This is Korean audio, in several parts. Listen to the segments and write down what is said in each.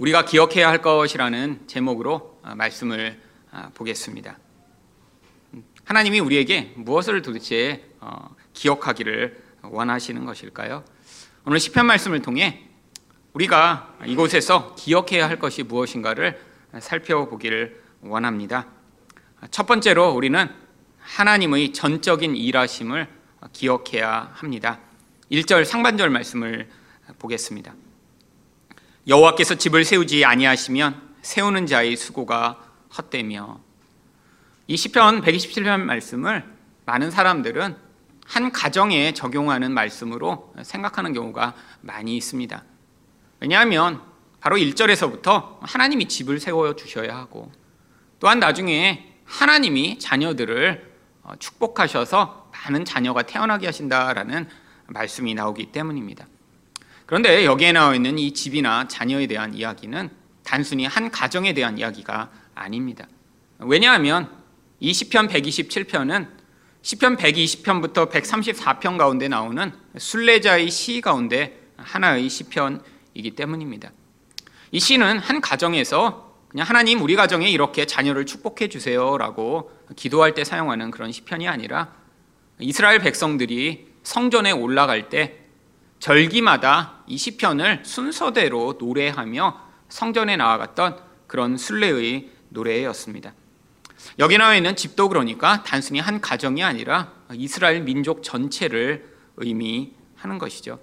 우리가 기억해야 할 것이라는 제목으로 아, 말씀을 아, 보겠습니다. 하나님이 우리에게 무엇을 도대체 어, 기억하기를 원하시는 것일까요? 오늘 시편 말씀을 통해 우리가 이곳에서 기억해야 할 것이 무엇인가를 살펴보기를 원합니다. 첫 번째로 우리는 하나님의 전적인 일하심을 기억해야 합니다. 1절 상반절 말씀을 보겠습니다. 여호와께서 집을 세우지 아니하시면 세우는 자의 수고가 헛되며 이 시편 127편 말씀을 많은 사람들은 한 가정에 적용하는 말씀으로 생각하는 경우가 많이 있습니다. 왜냐하면 바로 1절에서부터 하나님이 집을 세워 주셔야 하고 또한 나중에 하나님이 자녀들을 축복하셔서 많은 자녀가 태어나게 하신다라는 말씀이 나오기 때문입니다. 그런데 여기에 나와 있는 이 집이나 자녀에 대한 이야기는 단순히 한 가정에 대한 이야기가 아닙니다. 왜냐하면 이 시편 127편은 시편 120편부터 134편 가운데 나오는 순례자의 시 가운데 하나의 시편이기 때문입니다. 이 시는 한 가정에서 그냥 하나님 우리 가정에 이렇게 자녀를 축복해 주세요라고 기도할 때 사용하는 그런 시편이 아니라 이스라엘 백성들이 성전에 올라갈 때 절기마다 이 시편을 순서대로 노래하며 성전에 나아갔던 그런 순례의 노래였습니다. 여기 나와 있는 집도 그러니까 단순히 한 가정이 아니라 이스라엘 민족 전체를 의미하는 것이죠.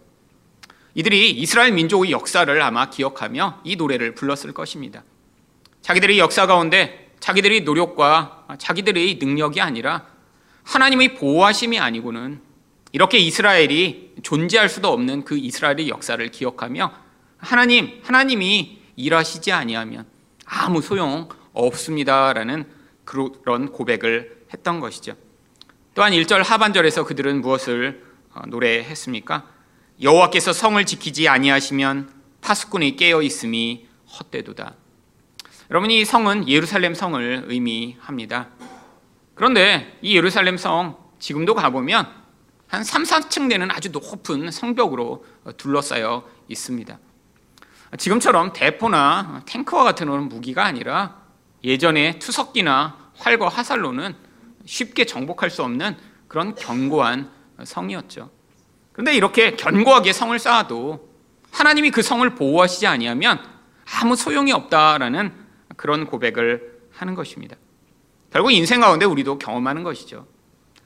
이들이 이스라엘 민족의 역사를 아마 기억하며 이 노래를 불렀을 것입니다. 자기들의 역사 가운데 자기들의 노력과 자기들의 능력이 아니라 하나님의 보호하심이 아니고는 이렇게 이스라엘이 존재할 수도 없는 그 이스라엘의 역사를 기억하며 하나님, 하나님이 일하시지 아니하면 아무 소용 없습니다라는 그런 고백을 했던 것이죠. 또한 1절 하반절에서 그들은 무엇을 어, 노래했습니까? 여호와께서 성을 지키지 아니하시면 파수꾼이 깨어 있음이 헛되도다. 여러분 이 성은 예루살렘 성을 의미합니다. 그런데 이 예루살렘 성 지금도 가보면 한 3, 4층 되는 아주 높은 성벽으로 둘러싸여 있습니다. 지금처럼 대포나 탱크와 같은 무기가 아니라 예전에 투석기나 활과 화살로는 쉽게 정복할 수 없는 그런 견고한 성이었죠. 그런데 이렇게 견고하게 성을 쌓아도 하나님이 그 성을 보호하시지 아니하면 아무 소용이 없다라는 그런 고백을 하는 것입니다. 결국 인생 가운데 우리도 경험하는 것이죠.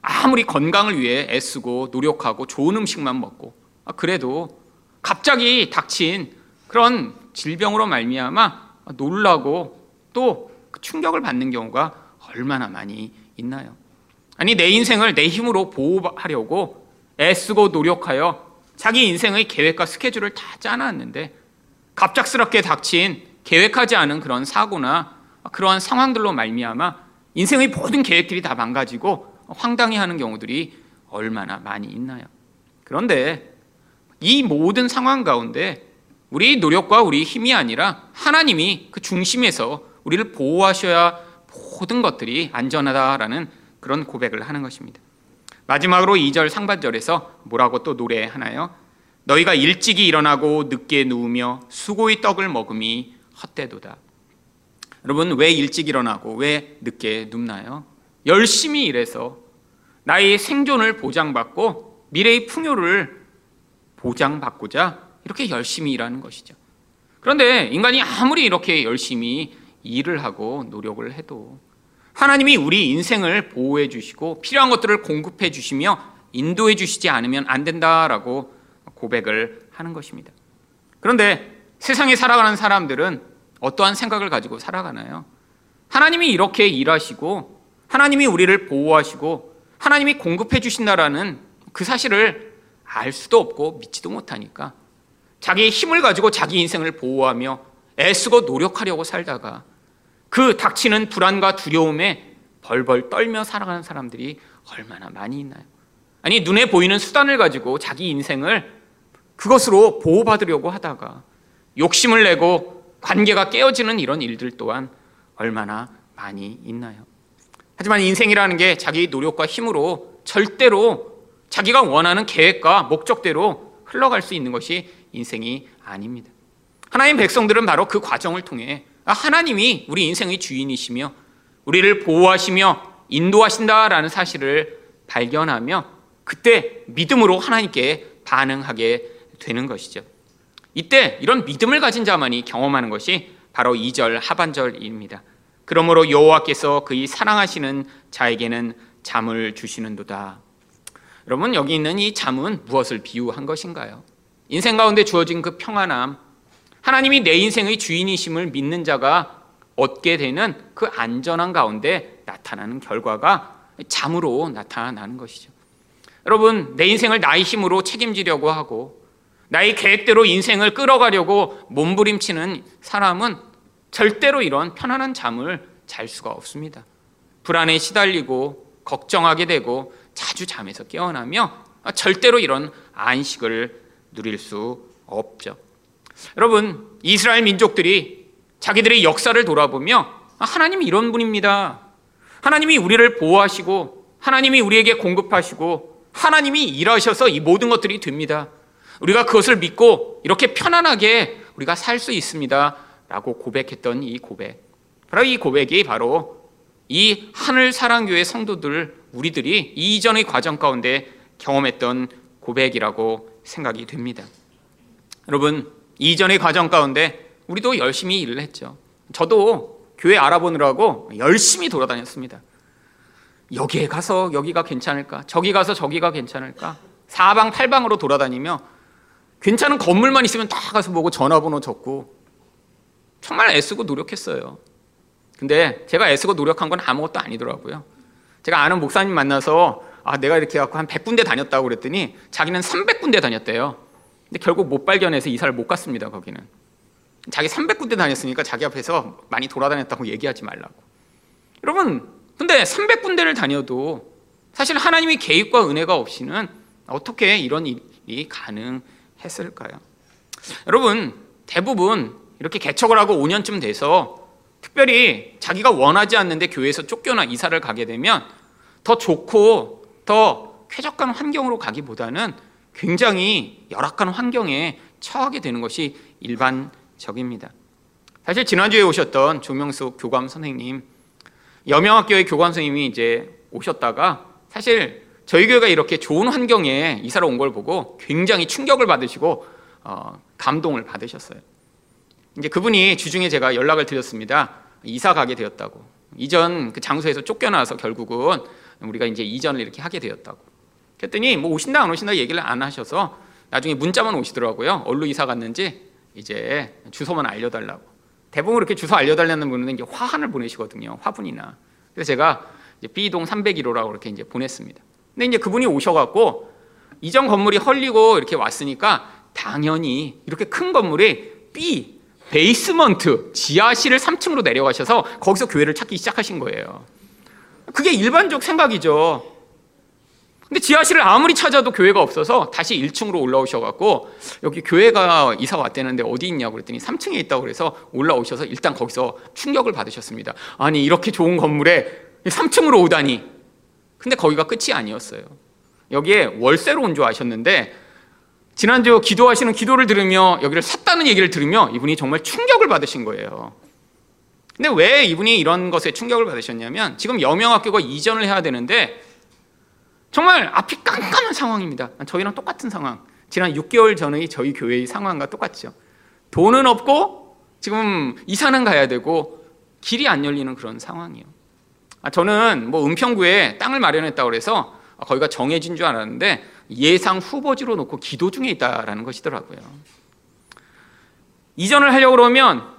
아무리 건강을 위해 애쓰고 노력하고 좋은 음식만 먹고 아, 그래도 갑자기 닥친 그런 질병으로 말미암아 놀라고 또그 충격을 받는 경우가 얼마나 많이 있나요? 아니 내 인생을 내 힘으로 보호하려고 애쓰고 노력하여 자기 인생의 계획과 스케줄을 다 짜놨는데 갑작스럽게 닥친 계획하지 않은 그런 사고나 그러한 상황들로 말미암아 인생의 모든 계획들이 다 망가지고 황당해 하는 경우들이 얼마나 많이 있나요? 그런데 이 모든 상황 가운데 우리 노력과 우리 힘이 아니라 하나님이 그 중심에서 우리를 보호하셔야 모든 것들이 안전하다라는 그런 고백을 하는 것입니다. 마지막으로 2절 상반절에서 뭐라고 또 노래하나요? 너희가 일찍이 일어나고 늦게 누우며 수고의 떡을 먹음이 헛되도다. 여러분 왜 일찍 일어나고 왜 늦게 눕나요? 열심히 일해서 나의 생존을 보장받고 미래의 풍요를 보장받고자 이렇게 열심히 일하는 것이죠. 그런데 인간이 아무리 이렇게 열심히 일을 하고 노력을 해도 하나님이 우리 인생을 보호해 주시고 필요한 것들을 공급해 주시며 인도해 주시지 않으면 안 된다라고 고백을 하는 것입니다. 그런데 세상에 살아가는 사람들은 어떠한 생각을 가지고 살아가나요? 하나님이 이렇게 일하시고 하나님이 우리를 보호하시고 하나님이 공급해 주신다라는 그 사실을 알 수도 없고 믿지도 못하니까 자기의 힘을 가지고 자기 인생을 보호하며 애쓰고 노력하려고 살다가 그 닥치는 불안과 두려움에 벌벌 떨며 살아가는 사람들이 얼마나 많이 있나요? 아니, 눈에 보이는 수단을 가지고 자기 인생을 그것으로 보호받으려고 하다가 욕심을 내고 관계가 깨어지는 이런 일들 또한 얼마나 많이 있나요? 하지만 인생이라는 게 자기 노력과 힘으로 절대로 자기가 원하는 계획과 목적대로 흘러갈 수 있는 것이 인생이 아닙니다. 하나님 백성들은 바로 그 과정을 통해 아, 하나님이 우리 인생의 주인이시며 우리를 보호하시며 인도하신다라는 사실을 발견하며 그때 믿음으로 하나님께 반응하게 되는 것이죠. 이때 이런 믿음을 가진 자만이 경험하는 것이 바로 2절 하반절입니다. 그러므로 여호와께서 그의 사랑하시는 자에게는 잠을 주시는도다. 여러분 여기 있는 이 잠은 무엇을 비유한 것인가요? 인생 가운데 주어진 그 평안함, 하나님이 내 인생의 주인이심을 믿는 자가 얻게 되는 그 안전한 가운데 나타나는 결과가 잠으로 나타나는 것이죠. 여러분, 내 인생을 나의 힘으로 책임지려고 하고 나의 계획대로 인생을 끌어가려고 몸부림치는 사람은 절대로 이런 편안한 잠을 잘 수가 없습니다. 불안에 시달리고 걱정하게 되고 자주 잠에서 깨어나며 절대로 이런 안식을 누릴 수 없죠. 여러분, 이스라엘 민족들이 자기들의 역사를 돌아보며 하나님이 이런 분입니다. 하나님이 우리를 보호하시고 하나님이 우리에게 공급하시고 하나님이 일하셔서 이 모든 것들이 됩니다. 우리가 그것을 믿고 이렇게 편안하게 우리가 살 수 있습니다. 라고 고백했던 이 고백. 바로 이 고백이 바로 이 하늘 사랑교회 성도들 우리들이 이전의 과정 가운데 경험했던 고백이라고 생각이 됩니다. 여러분, 이전의 과정 가운데 우리도 열심히 일을 했죠. 저도 교회 알아보느라고 열심히 돌아다녔습니다. 여기에 가서 여기가 괜찮을까? 저기 가서 저기가 괜찮을까? 사방 팔방으로 돌아다니며 괜찮은 건물만 있으면 다 가서 보고 전화번호 적고 정말 애쓰고 노력했어요. 근데 제가 애쓰고 노력한 건 아무것도 아니더라고요. 제가 아는 목사님 만나서 아, 내가 이렇게 갖고 한 100군데 다녔다고 그랬더니 자기는 300군데 다녔대요. 근데 결국 못 발견해서 이사를 못 갔습니다, 거기는. 자기 300군데 다녔으니까 자기 앞에서 많이 돌아다녔다고 얘기하지 말라고. 여러분, 근데 300군데를 다녀도 사실 하나님의 개입과 은혜가 없이는 어떻게 이런 일이 가능했을까요? 여러분, 대부분 이렇게 개척을 하고 5년쯤 돼서 특별히 자기가 원하지 않는데 교회에서 쫓겨나 이사를 가게 되면 더 좋고 더 쾌적한 환경으로 가기보다는 굉장히 열악한 환경에 처하게 되는 것이 일반적입니다. 사실 지난주에 오셨던 조명숙 교감 선생님, 여명학교의 교감 선생님이 이제 오셨다가 사실 저희 교회가 이렇게 좋은 환경에 이사를 온 걸 보고 굉장히 충격을 받으시고 어, 감동을 받으셨어요. 이제 그분이 주중에 제가 연락을 드렸습니다. 이사 가게 되었다고. 이전 그 장소에서 쫓겨나서 결국은 우리가 이제 이전을 이렇게 하게 되었다고. 그랬더니 뭐 오신다 안 오신다 얘기를 안 하셔서 나중에 문자만 오시더라고요. 어디로 이사 갔는지 이제 주소만 알려달라고. 대부분 그렇게 주소 알려달라는 분은 이제 화환을 보내시거든요. 화분이나. 그래서 제가 B동 301호라고 이렇게 이제 보냈습니다. 근데 이제 그분이 오셔갖고 이전 건물이 헐리고 이렇게 왔으니까 당연히 이렇게 큰 건물이 B 베이스먼트 지하실을 3층으로 내려가셔서 거기서 교회를 찾기 시작하신 거예요. 그게 일반적 생각이죠. 근데 지하실을 아무리 찾아도 교회가 없어서 다시 1층으로 올라오셔갖고 여기 교회가 이사 왔대는데 어디 있냐고 그랬더니 3층에 있다고 그래서 올라오셔서 일단 거기서 충격을 받으셨습니다. 아니 이렇게 좋은 건물에 3층으로 오다니. 근데 거기가 끝이 아니었어요. 여기에 월세로 온 줄 아셨는데 지난주 기도하시는 기도를 들으며 여기를 샀다는 얘기를 들으며 이분이 정말 충격을 받으신 거예요. 근데 왜 이분이 이런 것에 충격을 받으셨냐면 지금 여명학교가 이전을 해야 되는데 정말 앞이 깜깜한 상황입니다. 저희랑 똑같은 상황. 지난 6개월 전의 저희 교회의 상황과 똑같죠. 돈은 없고 지금 이사는 가야 되고 길이 안 열리는 그런 상황이에요. 아, 저는 뭐 은평구에 땅을 마련했다고 그래서 거기가 정해진 줄 알았는데 예상 후보지로 놓고 기도 중에 있다라는 것이더라고요. 이전을 하려고 그러면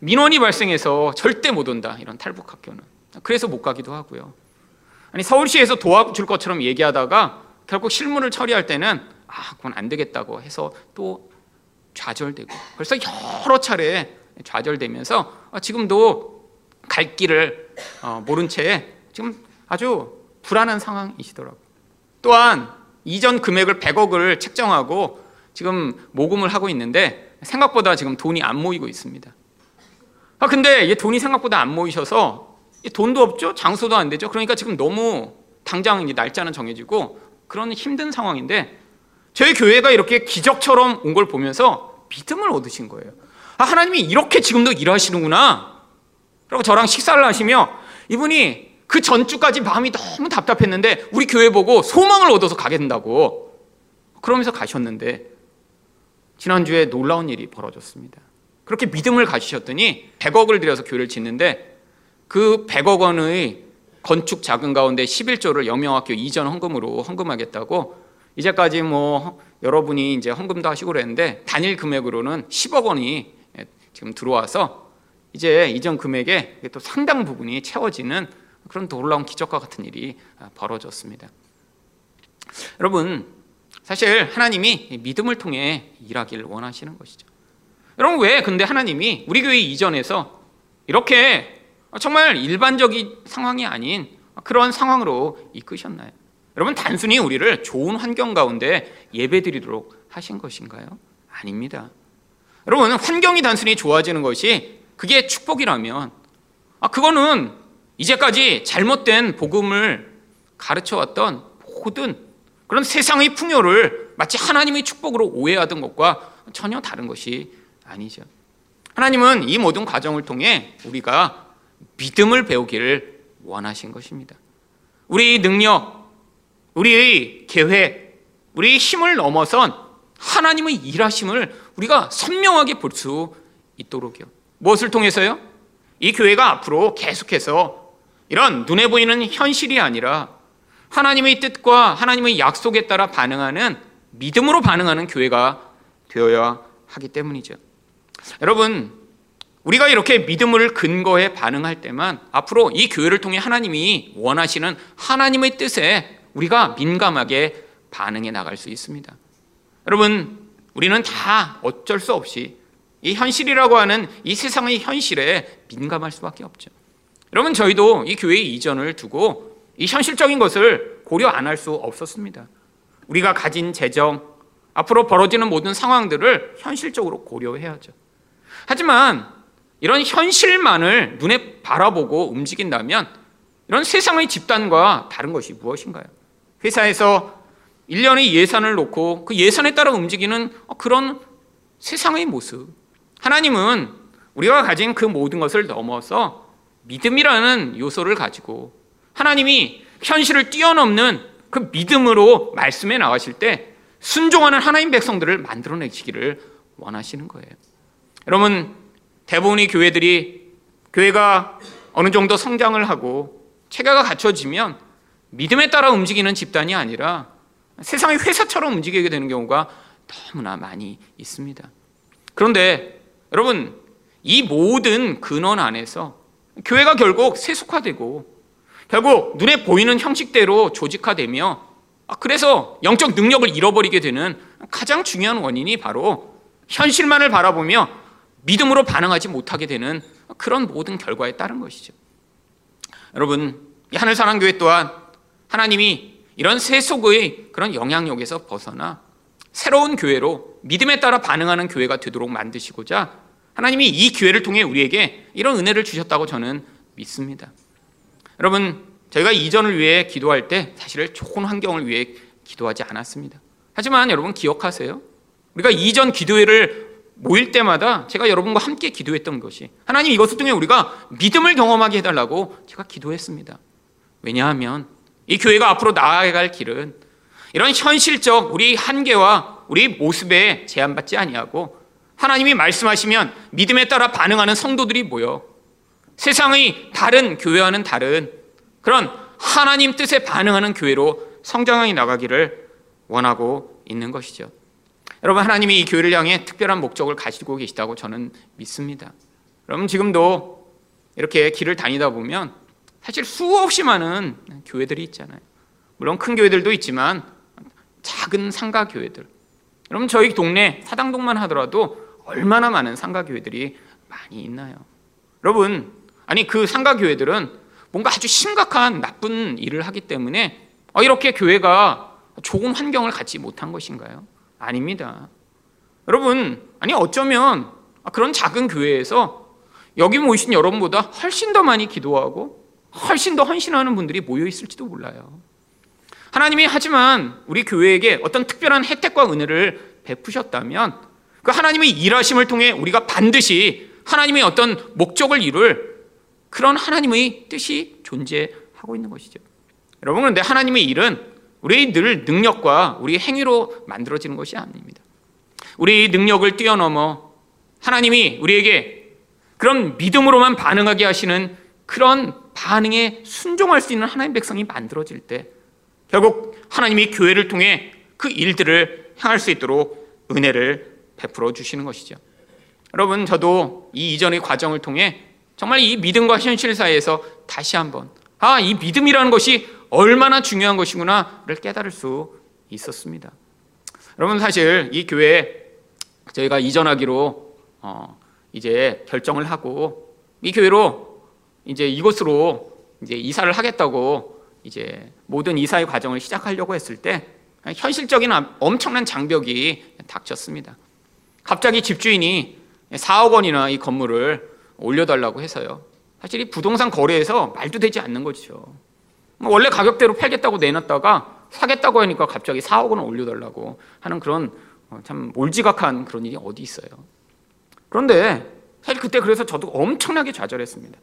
민원이 발생해서 절대 못 온다. 이런 탈북 학교는. 그래서 못 가기도 하고요. 아니 서울시에서 도와줄 것처럼 얘기하다가 결국 실무를 처리할 때는 아 그건 안 되겠다고 해서 또 좌절되고 벌써 여러 차례 좌절되면서 아, 지금도 갈 길을 어, 모른 채 지금 아주 불안한 상황이시더라고요. 또한 이전 금액을 100억을 책정하고 지금 모금을 하고 있는데 생각보다 지금 돈이 안 모이고 있습니다. 아 근데 돈이 생각보다 안 모이셔서 돈도 없죠. 장소도 안 되죠. 그러니까 지금 너무 당장 이제 날짜는 정해지고 그런 힘든 상황인데 저희 교회가 이렇게 기적처럼 온 걸 보면서 믿음을 얻으신 거예요. 아, 하나님이 이렇게 지금도 일하시는구나. 그리고 저랑 식사를 하시며 이분이 그 전주까지 마음이 너무 답답했는데 우리 교회 보고 소망을 얻어서 가게 된다고 그러면서 가셨는데 지난주에 놀라운 일이 벌어졌습니다. 그렇게 믿음을 가지셨더니 100억을 들여서 교회를 짓는데 그 100억 원의 건축 자금 가운데 11조를 영명학교 이전 헌금으로 헌금하겠다고 이제까지 뭐 여러분이 이제 헌금도 하시고 그랬는데 단일 금액으로는 10억 원이 지금 들어와서 이제 이전 금액에 또 상당 부분이 채워지는 그런 놀라운 기적과 같은 일이 벌어졌습니다. 여러분, 사실 하나님이 믿음을 통해 일하기를 원하시는 것이죠. 여러분, 왜 근데 하나님이 우리 교회 이전에서 이렇게 정말 일반적인 상황이 아닌 그런 상황으로 이끄셨나요? 여러분, 단순히 우리를 좋은 환경 가운데 예배 드리도록 하신 것인가요? 아닙니다. 여러분, 환경이 단순히 좋아지는 것이 그게 축복이라면, 아, 그거는 이제까지 잘못된 복음을 가르쳐 왔던 모든 그런 세상의 풍요를 마치 하나님의 축복으로 오해하던 것과 전혀 다른 것이 아니죠. 하나님은 이 모든 과정을 통해 우리가 믿음을 배우기를 원하신 것입니다. 우리의 능력, 우리의 계획, 우리의 힘을 넘어선 하나님의 일하심을 우리가 선명하게 볼 수 있도록요. 무엇을 통해서요? 이 교회가 앞으로 계속해서 이런 눈에 보이는 현실이 아니라 하나님의 뜻과 하나님의 약속에 따라 반응하는 믿음으로 반응하는 교회가 되어야 하기 때문이죠. 여러분, 우리가 이렇게 믿음을 근거해 반응할 때만 앞으로 이 교회를 통해 하나님이 원하시는 하나님의 뜻에 우리가 민감하게 반응해 나갈 수 있습니다. 여러분, 우리는 다 어쩔 수 없이 이 현실이라고 하는 이 세상의 현실에 민감할 수밖에 없죠. 여러분, 저희도 이 교회 이전을 두고 이 현실적인 것을 고려 안 할 수 없었습니다. 우리가 가진 재정, 앞으로 벌어지는 모든 상황들을 현실적으로 고려해야죠. 하지만 이런 현실만을 눈에 바라보고 움직인다면 이런 세상의 집단과 다른 것이 무엇인가요? 회사에서 1년의 예산을 놓고 그 예산에 따라 움직이는 그런 세상의 모습. 하나님은 우리가 가진 그 모든 것을 넘어서 믿음이라는 요소를 가지고 하나님이 현실을 뛰어넘는 그 믿음으로 말씀에 나가실 때 순종하는 하나님 백성들을 만들어내시기를 원하시는 거예요. 여러분, 대부분의 교회들이 교회가 어느 정도 성장을 하고 체계가 갖춰지면 믿음에 따라 움직이는 집단이 아니라 세상의 회사처럼 움직이게 되는 경우가 너무나 많이 있습니다. 그런데 여러분, 이 모든 근원 안에서 교회가 결국 세속화되고 결국 눈에 보이는 형식대로 조직화되며 그래서 영적 능력을 잃어버리게 되는 가장 중요한 원인이 바로 현실만을 바라보며 믿음으로 반응하지 못하게 되는 그런 모든 결과에 따른 것이죠. 여러분, 하늘사랑교회 또한 하나님이 이런 세속의 그런 영향력에서 벗어나 새로운 교회로 믿음에 따라 반응하는 교회가 되도록 만드시고자 하나님이 이 교회를 통해 우리에게 이런 은혜를 주셨다고 저는 믿습니다. 여러분, 저희가 이전을 위해 기도할 때 사실 좋은 환경을 위해 기도하지 않았습니다. 하지만 여러분 기억하세요? 우리가 이전 기도회를 모일 때마다 제가 여러분과 함께 기도했던 것이 하나님 이것을 통해 우리가 믿음을 경험하게 해달라고 제가 기도했습니다. 왜냐하면 이 교회가 앞으로 나아갈 길은 이런 현실적 우리 한계와 우리 모습에 제한받지 아니하고 하나님이 말씀하시면 믿음에 따라 반응하는 성도들이 모여 세상의 다른 교회와는 다른 그런 하나님 뜻에 반응하는 교회로 성장해 나가기를 원하고 있는 것이죠. 여러분 하나님이 이 교회를 향해 특별한 목적을 가지고 계시다고 저는 믿습니다. 여러분 지금도 이렇게 길을 다니다 보면 사실 수없이 많은 교회들이 있잖아요. 물론 큰 교회들도 있지만 작은 상가 교회들. 여러분 저희 동네 사당동만 하더라도 얼마나 많은 상가 교회들이 많이 있나요? 여러분 아니 그 상가 교회들은 뭔가 아주 심각한 나쁜 일을 하기 때문에 어, 이렇게 교회가 좋은 환경을 갖지 못한 것인가요? 아닙니다. 여러분, 아니 어쩌면 그런 작은 교회에서 여기 모이신 여러분보다 훨씬 더 많이 기도하고 훨씬 더 헌신하는 분들이 모여 있을지도 몰라요. 하나님이 하지만 우리 교회에게 어떤 특별한 혜택과 은혜를 베푸셨다면 그 하나님의 일하심을 통해 우리가 반드시 하나님의 어떤 목적을 이룰 그런 하나님의 뜻이 존재하고 있는 것이죠. 여러분 그런데 하나님의 일은 우리의 늘 능력과 우리 행위로 만들어지는 것이 아닙니다. 우리의 능력을 뛰어넘어 하나님이 우리에게 그런 믿음으로만 반응하게 하시는 그런 반응에 순종할 수 있는 하나님 백성이 만들어질 때 결국 하나님이 교회를 통해 그 일들을 향할 수 있도록 은혜를 베풀어 주시는 것이죠. 여러분 저도 이 이전의 과정을 통해 정말 이 믿음과 현실 사이에서 다시 한번 아, 이 믿음이라는 것이 얼마나 중요한 것이구나를 깨달을 수 있었습니다. 여러분 사실 이 교회에 저희가 이전하기로 어, 이제 결정을 하고 이 교회로 이제 이곳으로 이제 이사를 하겠다고 이제 모든 이사의 과정을 시작하려고 했을 때 현실적인 엄청난 장벽이 닥쳤습니다. 갑자기 집주인이 4억 원이나 이 건물을 올려달라고 해서요. 사실 이 부동산 거래에서 말도 되지 않는 거죠. 뭐 원래 가격대로 팔겠다고 내놨다가 사겠다고 하니까 갑자기 4억 원을 올려달라고 하는 그런 어, 참 몰지각한 그런 일이 어디 있어요. 그런데 사실 그때 그래서 저도 엄청나게 좌절했습니다.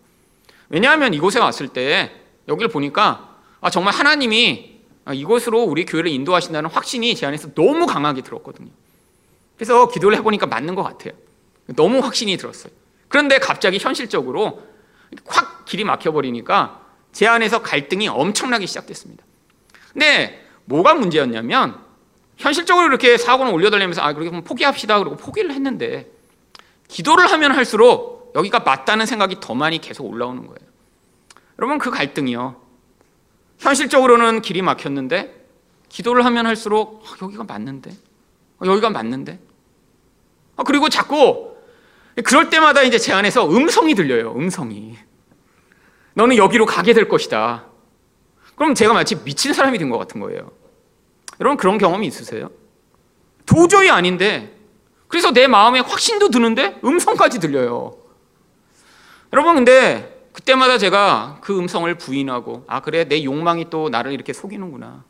왜냐하면 이곳에 왔을 때 여기를 보니까 아, 정말 하나님이 이곳으로 우리 교회를 인도하신다는 확신이 제 안에서 너무 강하게 들었거든요. 그래서 기도를 해보니까 맞는 것 같아요. 너무 확신이 들었어요. 그런데 갑자기 현실적으로 확 길이 막혀버리니까 제 안에서 갈등이 엄청나게 시작됐습니다. 근데 뭐가 문제였냐면 현실적으로 이렇게 사고는 올려달라면서 아 그렇게 포기합시다 그러고 포기를 했는데 기도를 하면 할수록 여기가 맞다는 생각이 더 많이 계속 올라오는 거예요. 여러분 그 갈등이요. 현실적으로는 길이 막혔는데 기도를 하면 할수록 아, 여기가 맞는데 아, 여기가 맞는데 아, 그리고 자꾸 그럴 때마다 이제 제 안에서 음성이 들려요. 음성이 너는 여기로 가게 될 것이다. 그럼 제가 마치 미친 사람이 된 것 같은 거예요. 여러분 그런 경험이 있으세요? 도저히 아닌데 그래서 내 마음에 확신도 드는데 음성까지 들려요. 여러분 근데 그때마다 제가 그 음성을 부인하고 아 그래 내 욕망이 또 나를 이렇게 속이는구나.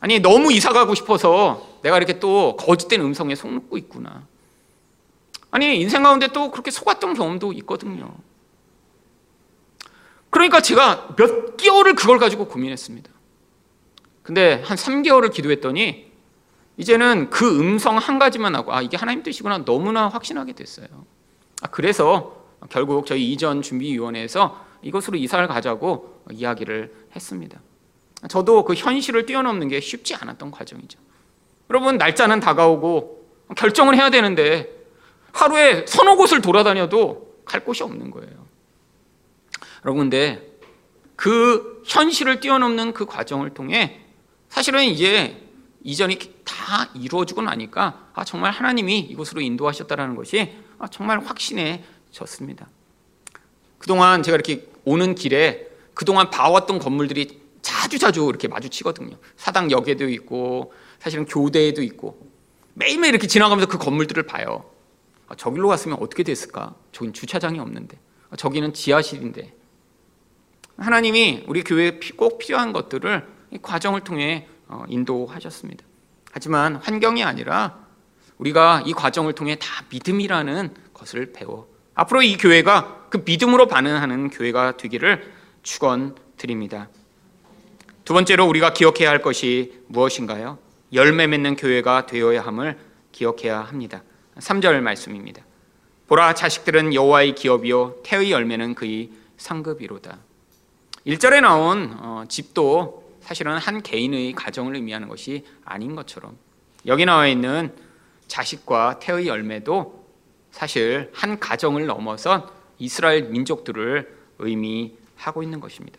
아니 너무 이사 가고 싶어서 내가 이렇게 또 거짓된 음성에 속놓고 있구나. 아니 인생 가운데 또 그렇게 속았던 경험도 있거든요. 그러니까 제가 몇 개월을 그걸 가지고 고민했습니다. 근데 한 3개월을 기도했더니 이제는 그 음성 한 가지만 하고 아 이게 하나님 뜻이구나 너무나 확신하게 됐어요. 아 그래서 결국 저희 이전 준비위원회에서 이것으로 이사를 가자고 이야기를 했습니다. 저도 그 현실을 뛰어넘는 게 쉽지 않았던 과정이죠. 여러분 날짜는 다가오고 결정을 해야 되는데 하루에 서너 곳을 돌아다녀도 갈 곳이 없는 거예요. 여러분 근데 그 현실을 뛰어넘는 그 과정을 통해 사실은 이제 이전이 다 이루어지고 나니까 아 정말 하나님이 이곳으로 인도하셨다라는 것이 아 정말 확신해졌습니다. 그동안 제가 이렇게 오는 길에 그동안 봐왔던 건물들이 자주 자주 이렇게 마주치거든요. 사당 역에도 있고 사실은 교대에도 있고 매일매일 이렇게 지나가면서 그 건물들을 봐요. 아, 저길로 갔으면 어떻게 됐을까? 저긴 주차장이 없는데 아, 저기는 지하실인데 하나님이 우리 교회에 꼭 필요한 것들을 과정을 통해 어, 인도하셨습니다. 하지만 환경이 아니라 우리가 이 과정을 통해 다 믿음이라는 것을 배워 앞으로 이 교회가 그 믿음으로 반응하는 교회가 되기를 축원드립니다. 두 번째로 우리가 기억해야 할 것이 무엇인가요? 열매 맺는 교회가 되어야 함을 기억해야 합니다. 3절 말씀입니다. 보라 자식들은 여호와의 기업이요 태의 열매는 그의 상급이로다. 1절에 나온 어, 집도 사실은 한 개인의 가정을 의미하는 것이 아닌 것처럼 여기 나와 있는 자식과 태의 열매도 사실 한 가정을 넘어선 이스라엘 민족들을 의미하고 있는 것입니다.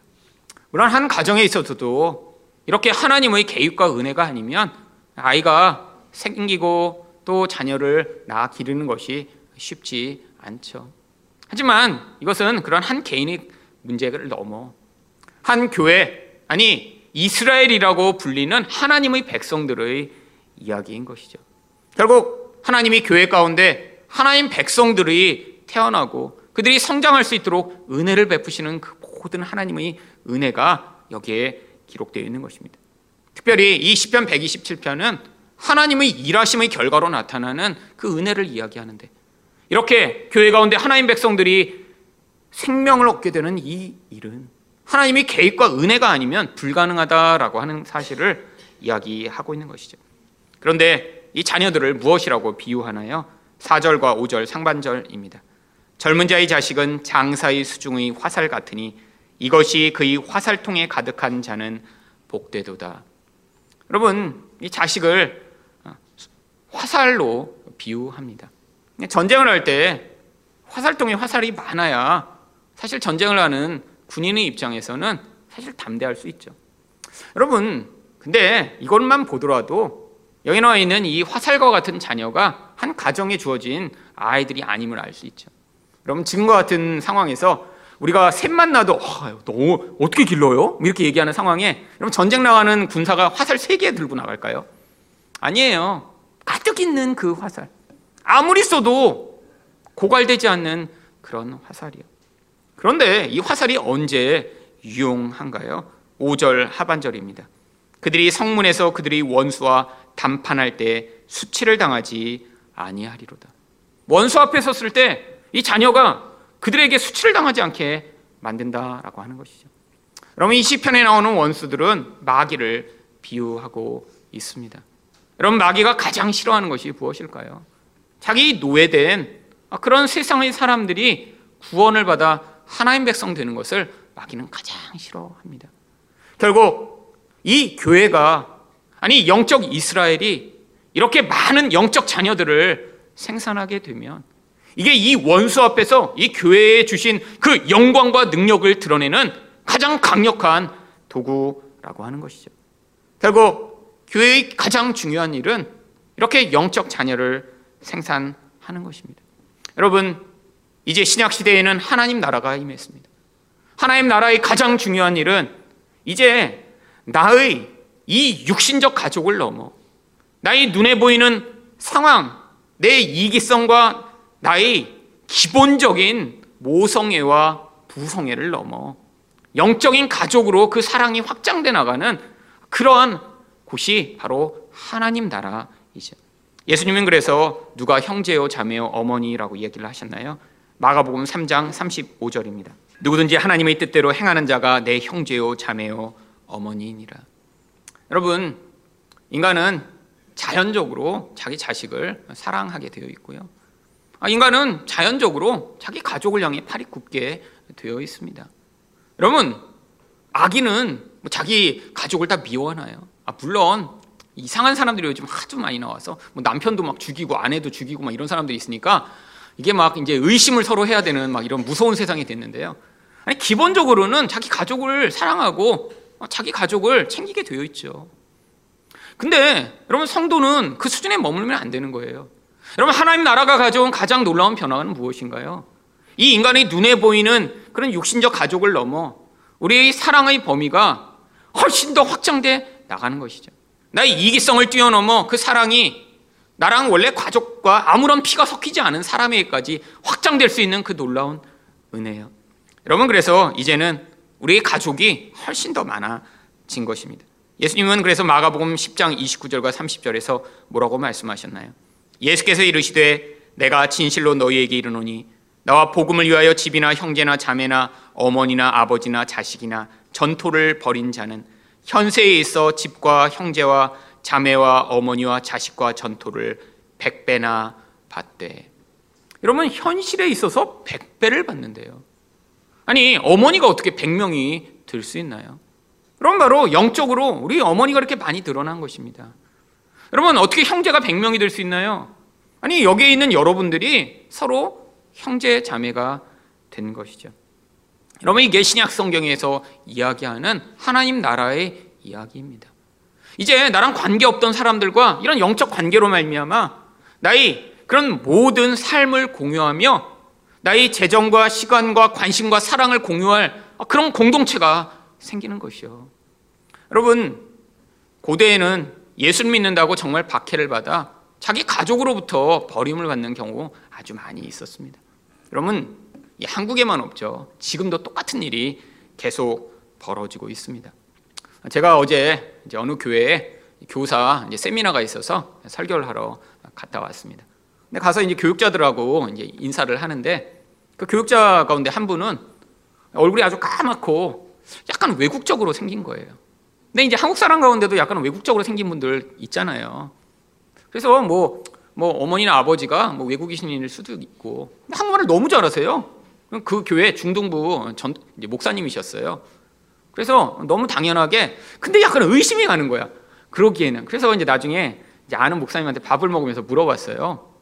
물론 한 가정에 있어서도 이렇게 하나님의 계획과 은혜가 아니면 아이가 생기고 또 자녀를 낳아 기르는 것이 쉽지 않죠. 하지만 이것은 그런 한 개인의 문제를 넘어 한 교회, 아니, 이스라엘이라고 불리는 하나님의 백성들의 이야기인 것이죠. 결국 하나님이 교회 가운데 하나님 백성들이 태어나고 그들이 성장할 수 있도록 은혜를 베푸시는 그 모든 하나님의 은혜가 여기에 기록되어 있는 것입니다. 특별히 이 시편 127편은 하나님의 일하심의 결과로 나타나는 그 은혜를 이야기하는데 이렇게 교회 가운데 하나님 백성들이 생명을 얻게 되는 이 일은 하나님의 계획과 은혜가 아니면 불가능하다라고 하는 사실을 이야기하고 있는 것이죠. 그런데 이 자녀들을 무엇이라고 비유하나요? 4절과 5절 상반절입니다. 젊은 자의 자식은 장사의 수중의 화살 같으니 이것이 그의 화살통에 가득한 자는 복되도다. 여러분, 이 자식을 화살로 비유합니다. 전쟁을 할 때 화살통에 화살이 많아야 사실 전쟁을 하는 군인의 입장에서는 사실 담대할 수 있죠. 여러분, 근데 이것만 보더라도 여기 나와 있는 이 화살과 같은 자녀가 한 가정에 주어진 아이들이 아님을 알 수 있죠. 여러분, 지금과 같은 상황에서 우리가 셋만 나도 어, 너 어떻게 길러요? 이렇게 얘기하는 상황에 여러분 전쟁 나가는 군사가 화살 세 개 들고 나갈까요? 아니에요. 가득 있는 그 화살. 아무리 쏘도 고갈되지 않는 그런 화살이요. 그런데 이 화살이 언제 유용한가요? 5절 하반절입니다. 그들이 성문에서 그들이 원수와 담판할 때 수치를 당하지 아니하리로다. 원수 앞에 섰을 때 이 자녀가 그들에게 수치를 당하지 않게 만든다라고 하는 것이죠. 여러분 이 시편에 나오는 원수들은 마귀를 비유하고 있습니다. 여러분 마귀가 가장 싫어하는 것이 무엇일까요? 자기 노예된 그런 세상의 사람들이 구원을 받아 하나님 백성 되는 것을 마귀는 가장 싫어합니다. 결국 이 교회가 아니 영적 이스라엘이 이렇게 많은 영적 자녀들을 생산하게 되면 이게 이 원수 앞에서 이 교회에 주신 그 영광과 능력을 드러내는 가장 강력한 도구라고 하는 것이죠. 결국 교회의 가장 중요한 일은 이렇게 영적 자녀를 생산하는 것입니다. 여러분, 이제 신약 시대에는 하나님 나라가 임했습니다. 하나님 나라의 가장 중요한 일은 이제 나의 이 육신적 가족을 넘어 나의 눈에 보이는 상황, 내 이기성과 나의 기본적인 모성애와 부성애를 넘어 영적인 가족으로 그 사랑이 확장돼 나가는 그러한 곳이 바로 하나님 나라이죠. 예수님은 그래서 누가 형제요, 자매요, 어머니라고 얘기를 하셨나요? 마가복음 3장 35절입니다. 누구든지 하나님의 뜻대로 행하는 자가 내 형제요, 자매요, 어머니니라. 여러분, 인간은 자연적으로 자기 자식을 사랑하게 되어 있고요. 아, 인간은 자연적으로 자기 가족을 향해 팔이 굽게 되어 있습니다. 여러분, 아기는 뭐 자기 가족을 다 미워하나요? 아, 물론 이상한 사람들이 요즘 하도 많이 나와서 뭐 남편도 막 죽이고 아내도 죽이고 막 이런 사람들이 있으니까 이게 막 이제 의심을 서로 해야 되는 막 이런 무서운 세상이 됐는데요. 아니 기본적으로는 자기 가족을 사랑하고 자기 가족을 챙기게 되어 있죠. 근데 여러분 성도는 그 수준에 머물면 안 되는 거예요. 여러분 하나님 나라가 가져온 가장 놀라운 변화는 무엇인가요? 이 인간의 눈에 보이는 그런 육신적 가족을 넘어 우리의 사랑의 범위가 훨씬 더 확장돼 나가는 것이죠. 나의 이기성을 뛰어넘어 그 사랑이 나랑 원래 가족과 아무런 피가 섞이지 않은 사람에게까지 확장될 수 있는 그 놀라운 은혜예요. 여러분 그래서 이제는 우리의 가족이 훨씬 더 많아진 것입니다. 예수님은 그래서 마가복음 10장 29절과 30절에서 뭐라고 말씀하셨나요? 예수께서 이르시되 내가 진실로 너희에게 이르노니 나와 복음을 위하여 집이나 형제나 자매나 어머니나 아버지나 자식이나 전토를 벌인 자는 현세에 있어 집과 형제와 자매와 어머니와 자식과 전토를 백배나 받되 여러분 현실에 있어서 백배를 받는데요. 아니 어머니가 어떻게 백명이 될수 있나요? 그럼 바로 영적으로 우리 어머니가 이렇게 많이 드러난 것입니다. 여러분 어떻게 형제가 100명이 될 수 있나요? 아니 여기에 있는 여러분들이 서로 형제 자매가 된 것이죠. 여러분 이게 신약 성경에서 이야기하는 하나님 나라의 이야기입니다. 이제 나랑 관계 없던 사람들과 이런 영적 관계로 말미암아 나의 그런 모든 삶을 공유하며 나의 재정과 시간과 관심과 사랑을 공유할 그런 공동체가 생기는 것이요. 여러분 고대에는 예수를 믿는다고 정말 박해를 받아 자기 가족으로부터 버림을 받는 경우 아주 많이 있었습니다. 여러분, 한국에만 없죠. 지금도 똑같은 일이 계속 벌어지고 있습니다. 제가 어제 어느 교회에 교사 세미나가 있어서 설교를 하러 갔다 왔습니다. 근데 가서 이제 교육자들하고 이제 인사를 하는데 그 교육자 가운데 한 분은 얼굴이 아주 까맣고 약간 외국적으로 생긴 거예요. 근데 이제 한국 사람 가운데도 약간 외국적으로 생긴 분들 있잖아요. 그래서 뭐, 뭐 어머니나 아버지가 뭐 외국이신일 수도 있고 한국말을 너무 잘하세요. 그 교회 중등부 전 목사님이셨어요. 그래서 너무 당연하게 근데 약간 의심이 가는 거야. 그러기에는 그래서 이제 나중에 이제 아는 목사님한테 밥을 먹으면서 물어봤어요.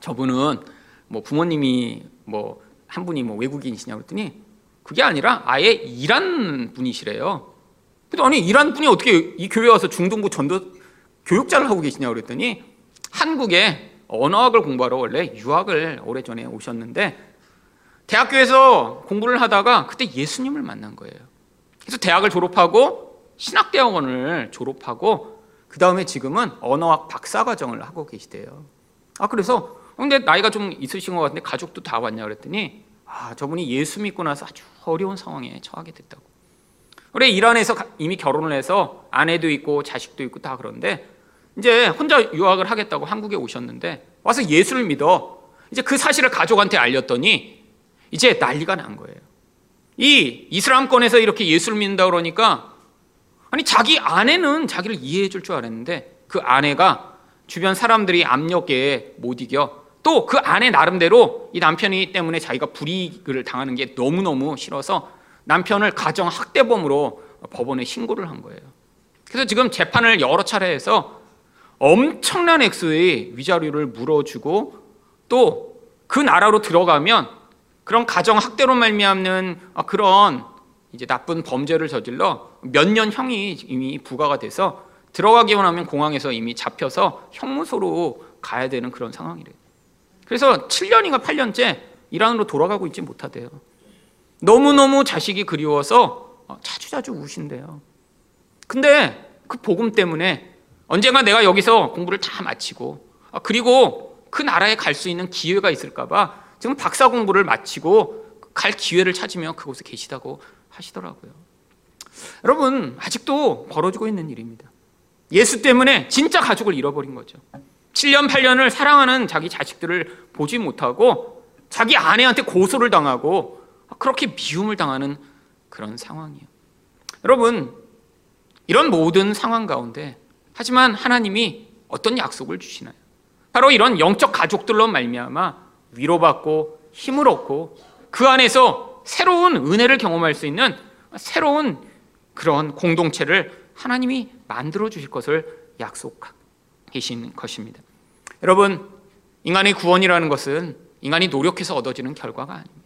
저분은 뭐 부모님이 뭐 한 분이 뭐 외국인이시냐고 그랬더니 그게 아니라 아예 이란 분이시래요. 그래도 아니 이란 분이 어떻게 이 교회 와서 중등부 전도 교육자를 하고 계시냐고 그랬더니 한국에 언어학을 공부하러 원래 유학을 오래전에 오셨는데 대학교에서 공부를 하다가 그때 예수님을 만난 거예요. 그래서 대학을 졸업하고 신학대학원을 졸업하고 그 다음에 지금은 언어학 박사과정을 하고 계시대요. 아 그래서 근데 나이가 좀 있으신 것 같은데 가족도 다 왔냐 그랬더니 아 저분이 예수 믿고 나서 아주 어려운 상황에 처하게 됐다고. 그래 이란에서 이미 결혼을 해서 아내도 있고 자식도 있고 다 그런데 이제 혼자 유학을 하겠다고 한국에 오셨는데 와서 예수를 믿어 이제 그 사실을 가족한테 알렸더니 이제 난리가 난 거예요. 이 이슬람권에서 이렇게 예수를 믿는다 그러니까 아니 자기 아내는 자기를 이해해 줄 줄 알았는데 그 아내가 주변 사람들이 압력에 못 이겨 또 그 아내 나름대로 이 남편이 때문에 자기가 불이익을 당하는 게 너무너무 싫어서 남편을 가정 학대범으로 법원에 신고를 한 거예요. 그래서 지금 재판을 여러 차례 해서 엄청난 액수의 위자료를 물어주고 또 그 나라로 들어가면 그런 가정 학대로 말미암는 그런 이제 나쁜 범죄를 저질러 몇 년 형이 이미 부과가 돼서 들어가기만 하면 공항에서 이미 잡혀서 형무소로 가야 되는 그런 상황이래요. 그래서 7년인가 8년째 이란으로 돌아가고 있지 못하대요. 너무너무 자식이 그리워서 자주자주 우신대요. 근데 그 복음 때문에 언젠가 내가 여기서 공부를 다 마치고 그리고 그 나라에 갈 수 있는 기회가 있을까봐 지금 박사 공부를 마치고 갈 기회를 찾으며 그곳에 계시다고 하시더라고요. 여러분, 아직도 벌어지고 있는 일입니다. 예수 때문에 진짜 가족을 잃어버린 거죠. 7년, 8년을 사랑하는 자기 자식들을 보지 못하고 자기 아내한테 고소를 당하고 그렇게 미움을 당하는 그런 상황이에요. 여러분, 이런 모든 상황 가운데 하지만 하나님이 어떤 약속을 주시나요? 바로 이런 영적 가족들로 말미암아 위로받고 힘을 얻고 그 안에서 새로운 은혜를 경험할 수 있는 새로운 그런 공동체를 하나님이 만들어 주실 것을 약속하신 것입니다. 여러분, 인간의 구원이라는 것은 인간이 노력해서 얻어지는 결과가 아닙니다.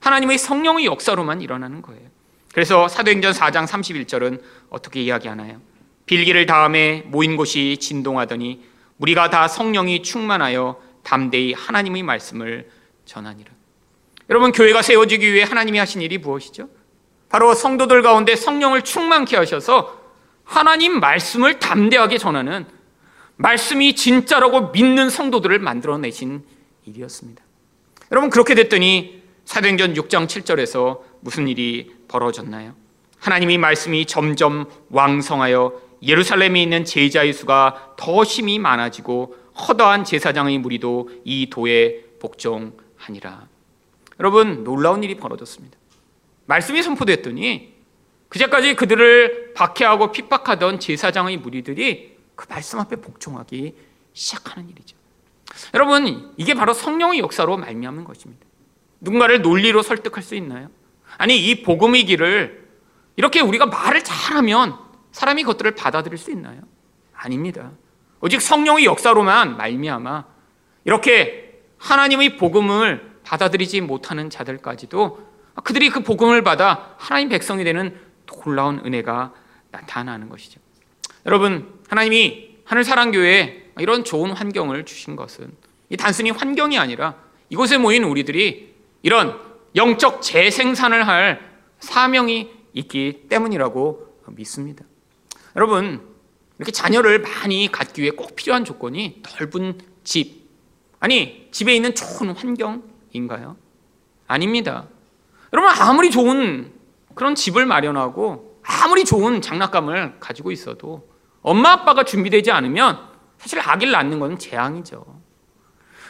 하나님의 성령의 역사로만 일어나는 거예요. 그래서 사도행전 4장 31절은 어떻게 이야기하나요? 빌기를 다음에 모인 곳이 진동하더니 우리가 다 성령이 충만하여 담대히 하나님의 말씀을 전하니라. 여러분 교회가 세워지기 위해 하나님이 하신 일이 무엇이죠? 바로 성도들 가운데 성령을 충만케 하셔서 하나님 말씀을 담대하게 전하는 말씀이 진짜라고 믿는 성도들을 만들어내신 일이었습니다. 여러분 그렇게 됐더니 사도행전 6장 7절에서 무슨 일이 벌어졌나요? 하나님이 말씀이 점점 왕성하여 예루살렘에 있는 제자의 수가 더 심히 많아지고 허다한 제사장의 무리도 이 도에 복종하니라. 여러분 놀라운 일이 벌어졌습니다. 말씀이 선포됐더니 그제까지 그들을 박해하고 핍박하던 제사장의 무리들이 그 말씀 앞에 복종하기 시작하는 일이죠. 여러분 이게 바로 성령의 역사로 말미암는 것입니다. 누군가를 논리로 설득할 수 있나요? 아니 이 복음의 길을 이렇게 우리가 말을 잘하면 사람이 그것들을 받아들일 수 있나요? 아닙니다. 오직 성령의 역사로만 말미암아 이렇게 하나님의 복음을 받아들이지 못하는 자들까지도 그들이 그 복음을 받아 하나님 백성이 되는 놀라운 은혜가 나타나는 것이죠. 여러분, 하나님이 하늘 사랑 교회에 이런 좋은 환경을 주신 것은 단순히 환경이 아니라 이곳에 모인 우리들이 이런 영적 재생산을 할 사명이 있기 때문이라고 믿습니다. 여러분, 이렇게 자녀를 많이 갖기 위해 꼭 필요한 조건이 넓은 집, 아니, 집에 있는 좋은 환경인가요? 아닙니다. 여러분, 아무리 좋은 그런 집을 마련하고 아무리 좋은 장난감을 가지고 있어도 엄마 아빠가 준비되지 않으면 사실 아기를 낳는 건 재앙이죠.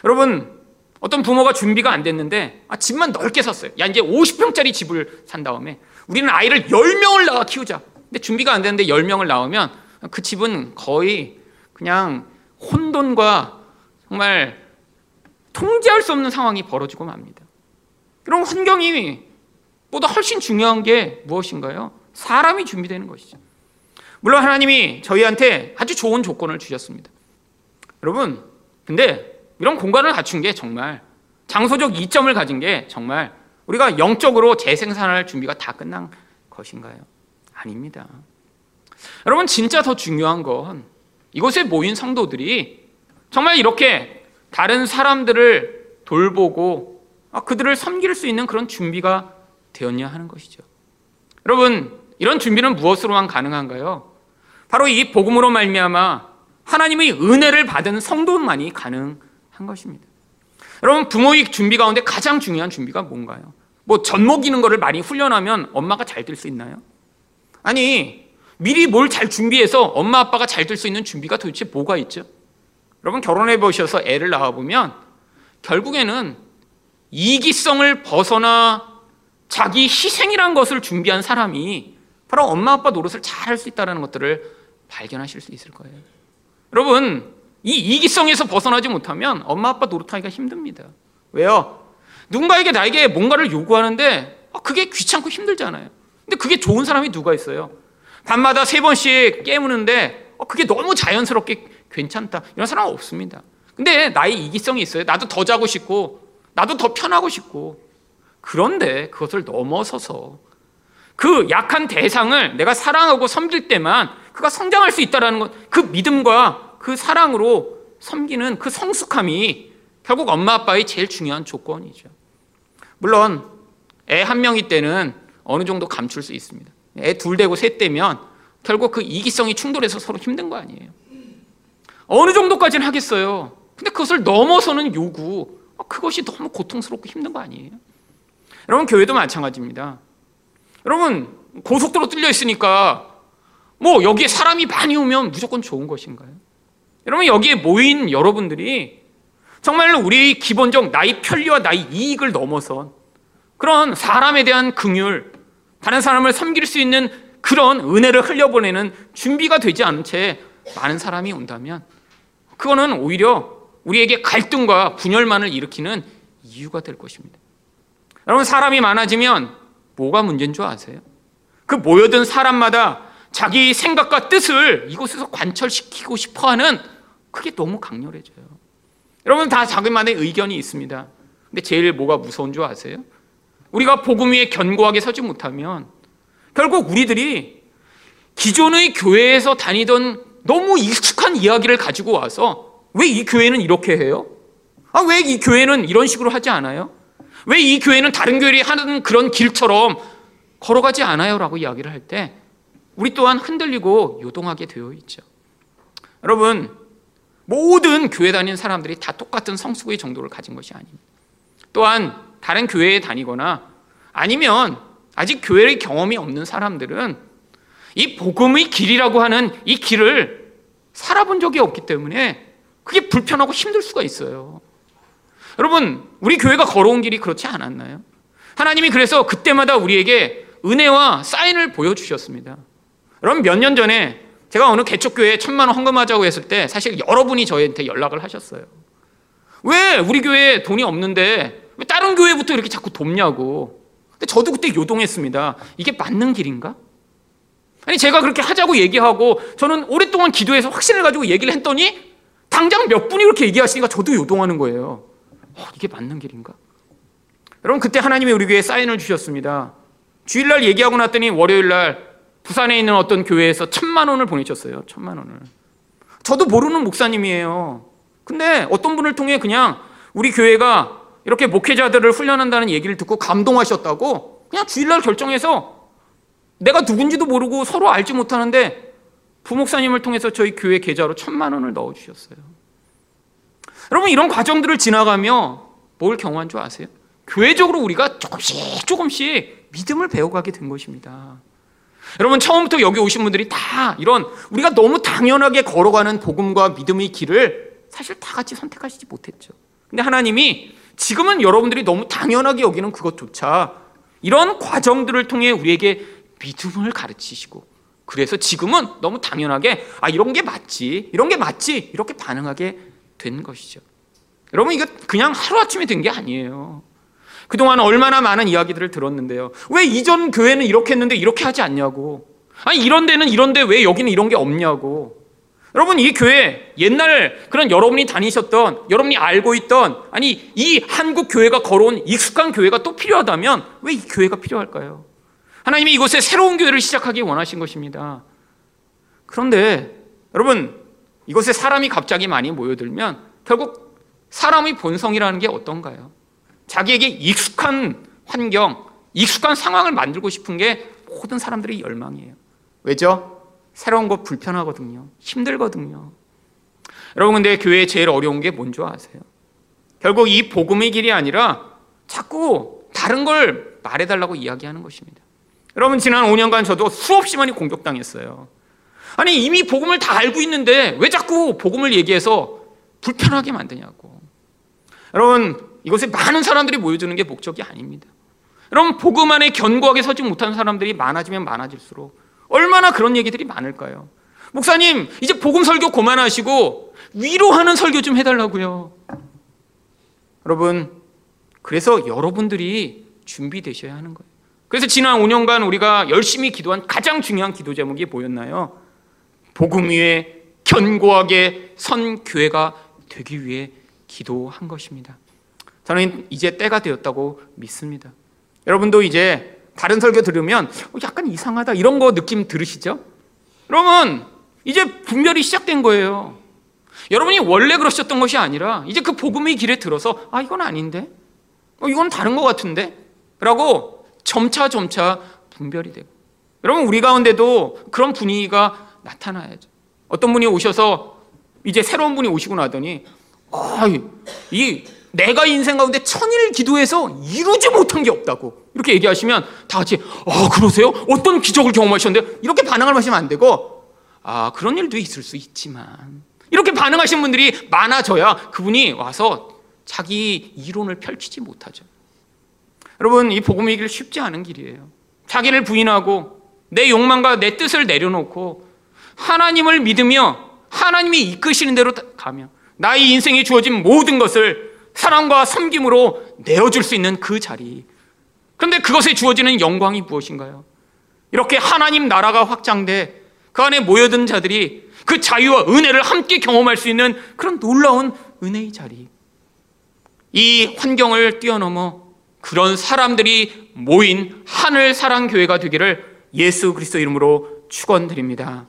여러분 어떤 부모가 준비가 안 됐는데 아, 집만 넓게 샀어요. 야 이제 50평짜리 집을 산 다음에 우리는 아이를 10명을 낳아 키우자. 근데 준비가 안 되는데 10명을 낳으면 그 집은 거의 그냥 혼돈과 정말 통제할 수 없는 상황이 벌어지고 맙니다. 그럼 환경이 보다 훨씬 중요한 게 무엇인가요? 사람이 준비되는 것이죠. 물론 하나님이 저희한테 아주 좋은 조건을 주셨습니다. 여러분, 근데 이런 공간을 갖춘 게 정말 장소적 이점을 가진 게 정말 우리가 영적으로 재생산할 준비가 다 끝난 것인가요? 아닙니다. 여러분, 진짜 더 중요한 건 이곳에 모인 성도들이 정말 이렇게 다른 사람들을 돌보고 그들을 섬길 수 있는 그런 준비가 되었냐 하는 것이죠. 여러분, 이런 준비는 무엇으로만 가능한가요? 바로 이 복음으로 말미암아 하나님의 은혜를 받은 성도만이 가능한 것입니다. 여러분, 부모의 준비 가운데 가장 중요한 준비가 뭔가요? 뭐 젖먹이는 거를 많이 훈련하면 엄마가 잘 될 수 있나요? 아니, 미리 뭘 잘 준비해서 엄마 아빠가 잘 될 수 있는 준비가 도대체 뭐가 있죠? 여러분 결혼해 보셔서 애를 낳아 보면 결국에는 이기성을 벗어나 자기 희생이란 것을 준비한 사람이 바로 엄마 아빠 노릇을 잘 할 수 있다는 것들을 발견하실 수 있을 거예요. 여러분 이 이기성에서 벗어나지 못하면 엄마 아빠 노릇하기가 힘듭니다. 왜요? 누군가에게 나에게 뭔가를 요구하는데 아, 그게 귀찮고 힘들잖아요. 근데 그게 좋은 사람이 누가 있어요? 밤마다 세 번씩 깨무는데 어, 그게 너무 자연스럽게 괜찮다. 이런 사람 은 없습니다. 근데 나의 이기성이 있어요. 나도 더 자고 싶고, 나도 더 편하고 싶고. 그런데 그것을 넘어서서 그 약한 대상을 내가 사랑하고 섬길 때만 그가 성장할 수 있다는 것, 그 믿음과 그 사랑으로 섬기는 그 성숙함이 결국 엄마 아빠의 제일 중요한 조건이죠. 물론 애 한 명이 때는 어느 정도 감출 수 있습니다. 애 둘 되고 셋 되면 결국 그 이기성이 충돌해서 서로 힘든 거 아니에요. 어느 정도까지는 하겠어요. 근데 그것을 넘어서는 요구, 어, 그것이 너무 고통스럽고 힘든 거 아니에요? 여러분, 교회도 마찬가지입니다. 여러분, 고속도로 뚫려 있으니까 뭐 여기에 사람이 많이 오면 무조건 좋은 것인가요? 여러분, 여기에 모인 여러분들이 정말로 우리의 기본적 나의 편리와 나의 이익을 넘어선 그런 사람에 대한 긍휼, 다른 사람을 섬길 수 있는 그런 은혜를 흘려보내는 준비가 되지 않은 채 많은 사람이 온다면 그거는 오히려 우리에게 갈등과 분열만을 일으키는 이유가 될 것입니다. 여러분 사람이 많아지면 뭐가 문제인 줄 아세요? 그 모여든 사람마다 자기 생각과 뜻을 이곳에서 관철시키고 싶어하는 그게 너무 강렬해져요. 여러분 다 자기만의 의견이 있습니다. 근데 제일 뭐가 무서운 줄 아세요? 우리가 복음 위에 견고하게 서지 못하면 결국 우리들이 기존의 교회에서 다니던 너무 익숙한 이야기를 가지고 와서 왜 이 교회는 이렇게 해요? 아, 왜 이 교회는 이런 식으로 하지 않아요? 왜 이 교회는 다른 교회들이 하는 그런 길처럼 걸어가지 않아요? 라고 이야기를 할 때 우리 또한 흔들리고 요동하게 되어 있죠. 여러분, 모든 교회 다니는 사람들이 다 똑같은 성숙의 정도를 가진 것이 아닙니다. 또한 다른 교회에 다니거나 아니면 아직 교회의 경험이 없는 사람들은 이 복음의 길이라고 하는 이 길을 살아본 적이 없기 때문에 그게 불편하고 힘들 수가 있어요. 여러분, 우리 교회가 걸어온 길이 그렇지 않았나요? 하나님이 그래서 그때마다 우리에게 은혜와 사인을 보여주셨습니다. 여러분, 몇 년 전에 제가 어느 개척교회에 천만 원 헌금하자고 했을 때 사실 여러분이 저희한테 연락을 하셨어요. 왜 우리 교회에 돈이 없는데 왜 다른 교회부터 이렇게 자꾸 돕냐고. 근데 저도 그때 요동했습니다. 이게 맞는 길인가? 아니 제가 그렇게 하자고 얘기하고 저는 오랫동안 기도해서 확신을 가지고 얘기를 했더니 당장 몇 분이 그렇게 얘기하시니까 저도 요동하는 거예요. 어, 이게 맞는 길인가? 여러분 그때 하나님이 우리 교회에 사인을 주셨습니다. 주일날 얘기하고 났더니 월요일날 부산에 있는 어떤 교회에서 천만 원을 보내셨어요. 천만 원을. 저도 모르는 목사님이에요. 근데 어떤 분을 통해 그냥 우리 교회가 이렇게 목회자들을 훈련한다는 얘기를 듣고 감동하셨다고 그냥 주일날 결정해서 내가 누군지도 모르고 서로 알지 못하는데 부목사님을 통해서 저희 교회 계좌로 천만 원을 넣어주셨어요. 여러분 이런 과정들을 지나가며 뭘 경험한 줄 아세요? 교회적으로 우리가 조금씩 조금씩 믿음을 배워가게 된 것입니다. 여러분 처음부터 여기 오신 분들이 다 이런 우리가 너무 당연하게 걸어가는 복음과 믿음의 길을 사실 다 같이 선택하시지 못했죠. 근데 하나님이 지금은 여러분들이 너무 당연하게 여기는 그것조차 이런 과정들을 통해 우리에게 믿음을 가르치시고 그래서 지금은 너무 당연하게 아 이런 게 맞지 이런 게 맞지 이렇게 반응하게 된 것이죠. 여러분 이거 그냥 하루아침에 된 게 아니에요. 그동안 얼마나 많은 이야기들을 들었는데요. 왜 이전 교회는 이렇게 했는데 이렇게 하지 않냐고. 아니 이런 데는 이런데 왜 여기는 이런 게 없냐고. 여러분 이 교회 옛날 그런 여러분이 다니셨던 여러분이 알고 있던 아니 이 한국 교회가 걸어온 익숙한 교회가 또 필요하다면 왜 이 교회가 필요할까요? 하나님이 이곳에 새로운 교회를 시작하기 원하신 것입니다. 그런데 여러분 이곳에 사람이 갑자기 많이 모여들면 결국 사람의 본성이라는 게 어떤가요? 자기에게 익숙한 환경, 익숙한 상황을 만들고 싶은 게 모든 사람들의 열망이에요. 왜죠? 새로운 거 불편하거든요. 힘들거든요. 여러분 근데 교회에 제일 어려운 게 뭔지 아세요? 결국 이 복음의 길이 아니라 자꾸 다른 걸 말해달라고 이야기하는 것입니다. 여러분 지난 5년간 저도 수없이 많이 공격당했어요. 아니 이미 복음을 다 알고 있는데 왜 자꾸 복음을 얘기해서 불편하게 만드냐고. 여러분 이곳에 많은 사람들이 모여드는 게 목적이 아닙니다. 여러분 복음 안에 견고하게 서지 못하는 사람들이 많아지면 많아질수록 얼마나 그런 얘기들이 많을까요? 목사님 이제 복음 설교 그만하시고 위로하는 설교 좀 해달라고요. 여러분 그래서 여러분들이 준비되셔야 하는 거예요. 그래서 지난 5년간 우리가 열심히 기도한 가장 중요한 기도 제목이 뭐였나요? 복음 위에 견고하게 선 교회가 되기 위해 기도한 것입니다. 저는 이제 때가 되었다고 믿습니다. 여러분도 이제 다른 설교 들으면 어, 약간 이상하다 이런 거 느낌 들으시죠? 그러면 이제 분별이 시작된 거예요. 여러분이 원래 그러셨던 것이 아니라 이제 그 복음의 길에 들어서 아 이건 아닌데, 어, 이건 다른 것 같은데, 라고 점차 점차 분별이 되고. 여러분 우리 가운데도 그런 분위기가 나타나야죠. 어떤 분이 오셔서 이제 새로운 분이 오시고 나더니 아, 이 내가 인생 가운데 천일 기도해서 이루지 못한 게 없다고 이렇게 얘기하시면 다 같이 아 그러세요? 어떤 기적을 경험하셨는데 이렇게 반응을 하시면 안 되고 아 그런 일도 있을 수 있지만 이렇게 반응하신 분들이 많아져야 그분이 와서 자기 이론을 펼치지 못하죠. 여러분 이 복음의 길 쉽지 않은 길이에요. 자기를 부인하고 내 욕망과 내 뜻을 내려놓고 하나님을 믿으며 하나님이 이끄시는 대로 가며 나의 인생에 주어진 모든 것을 사랑과 섬김으로 내어줄 수 있는 그 자리. 그런데 그것에 주어지는 영광이 무엇인가요? 이렇게 하나님 나라가 확장돼 그 안에 모여든 자들이 그 자유와 은혜를 함께 경험할 수 있는 그런 놀라운 은혜의 자리. 이 환경을 뛰어넘어 그런 사람들이 모인 하늘 사랑 교회가 되기를 예수 그리스도 이름으로 축원드립니다.